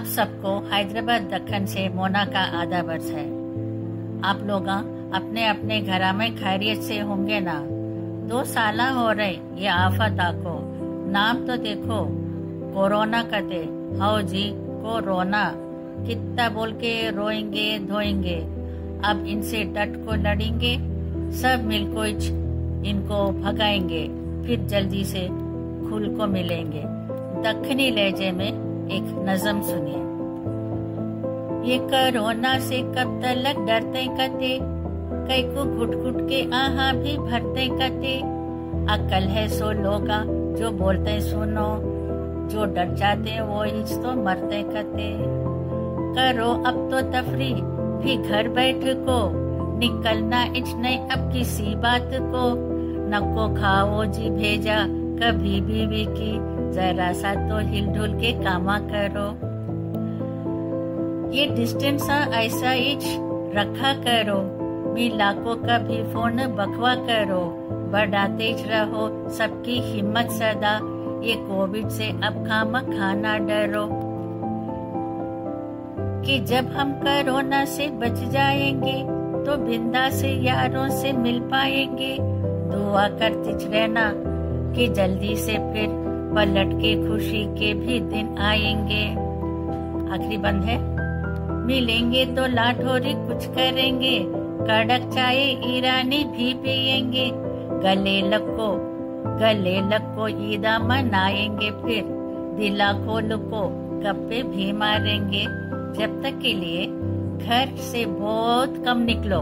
आप सबको हैदराबाद दखन से मोना का आधा वर्ष है। आप लोग अपने अपने घर में खैरियत से होंगे ना? दो साल हो रहे, ये आफत आको नाम तो देखो, कोरोना कते हाओ जी, कोरोना। कितना बोल के रोएँगे, धोएँगे। अब इनसे डट को लड़ेंगे, सब मिलको इनको भगाएँगे, फिर जल्दी से खुल को मिलेंगे। दक्षिणी लहजे में एक नजम सुनिए ये कोरोना से कब तलक डरते कते कई को घुट घुट के आहा भी भरते कते अकल है सो लोगा, जो बोलते सुनो। जो डर जाते वो इस तो मरते कते करो अब तो तफरी, भी घर बैठ को। निकलना इच नहीं अब किसी बात को। नको खाओ जी भेजा, कभी बीवी की जरा सा तो हिलडुल के कामा करो। ये डिस्टेंस ऐसा इच रखा करो। मिला को कभी फ़ोन बखवा करो। बढ़ाते रहो, सबकी हिम्मत सदा। ये कोविड से अब खामा खाना डरो। कि जब हम कोरोना से बच जाएँगे तो बिंदा से यारों से मिल पाएँगे। दुआ करती रहना कि जल्दी से फिर पलट के खुशी के भी दिन आएँगे। आखिरी बंद है। मिलेंगे तो लाठोरी कुछ करेंगे। कड़क चाय ईरानी भी पियेंगे। गले लको गले लको ईदा मनाएँगे फिर। दिला खोल को गप्पे भी मारेंगे। जब तक के लिए घर से बहुत कम निकलो।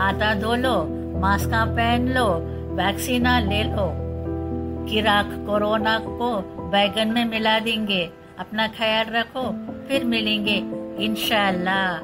हाथा धो लो, मास्क पहन लो, वैक्सीना ले लो। किराक कोरोना को बैगन में मिला देंगे। अपना ख्याल रखो फिर मिलेंगे इंशाल्लाह।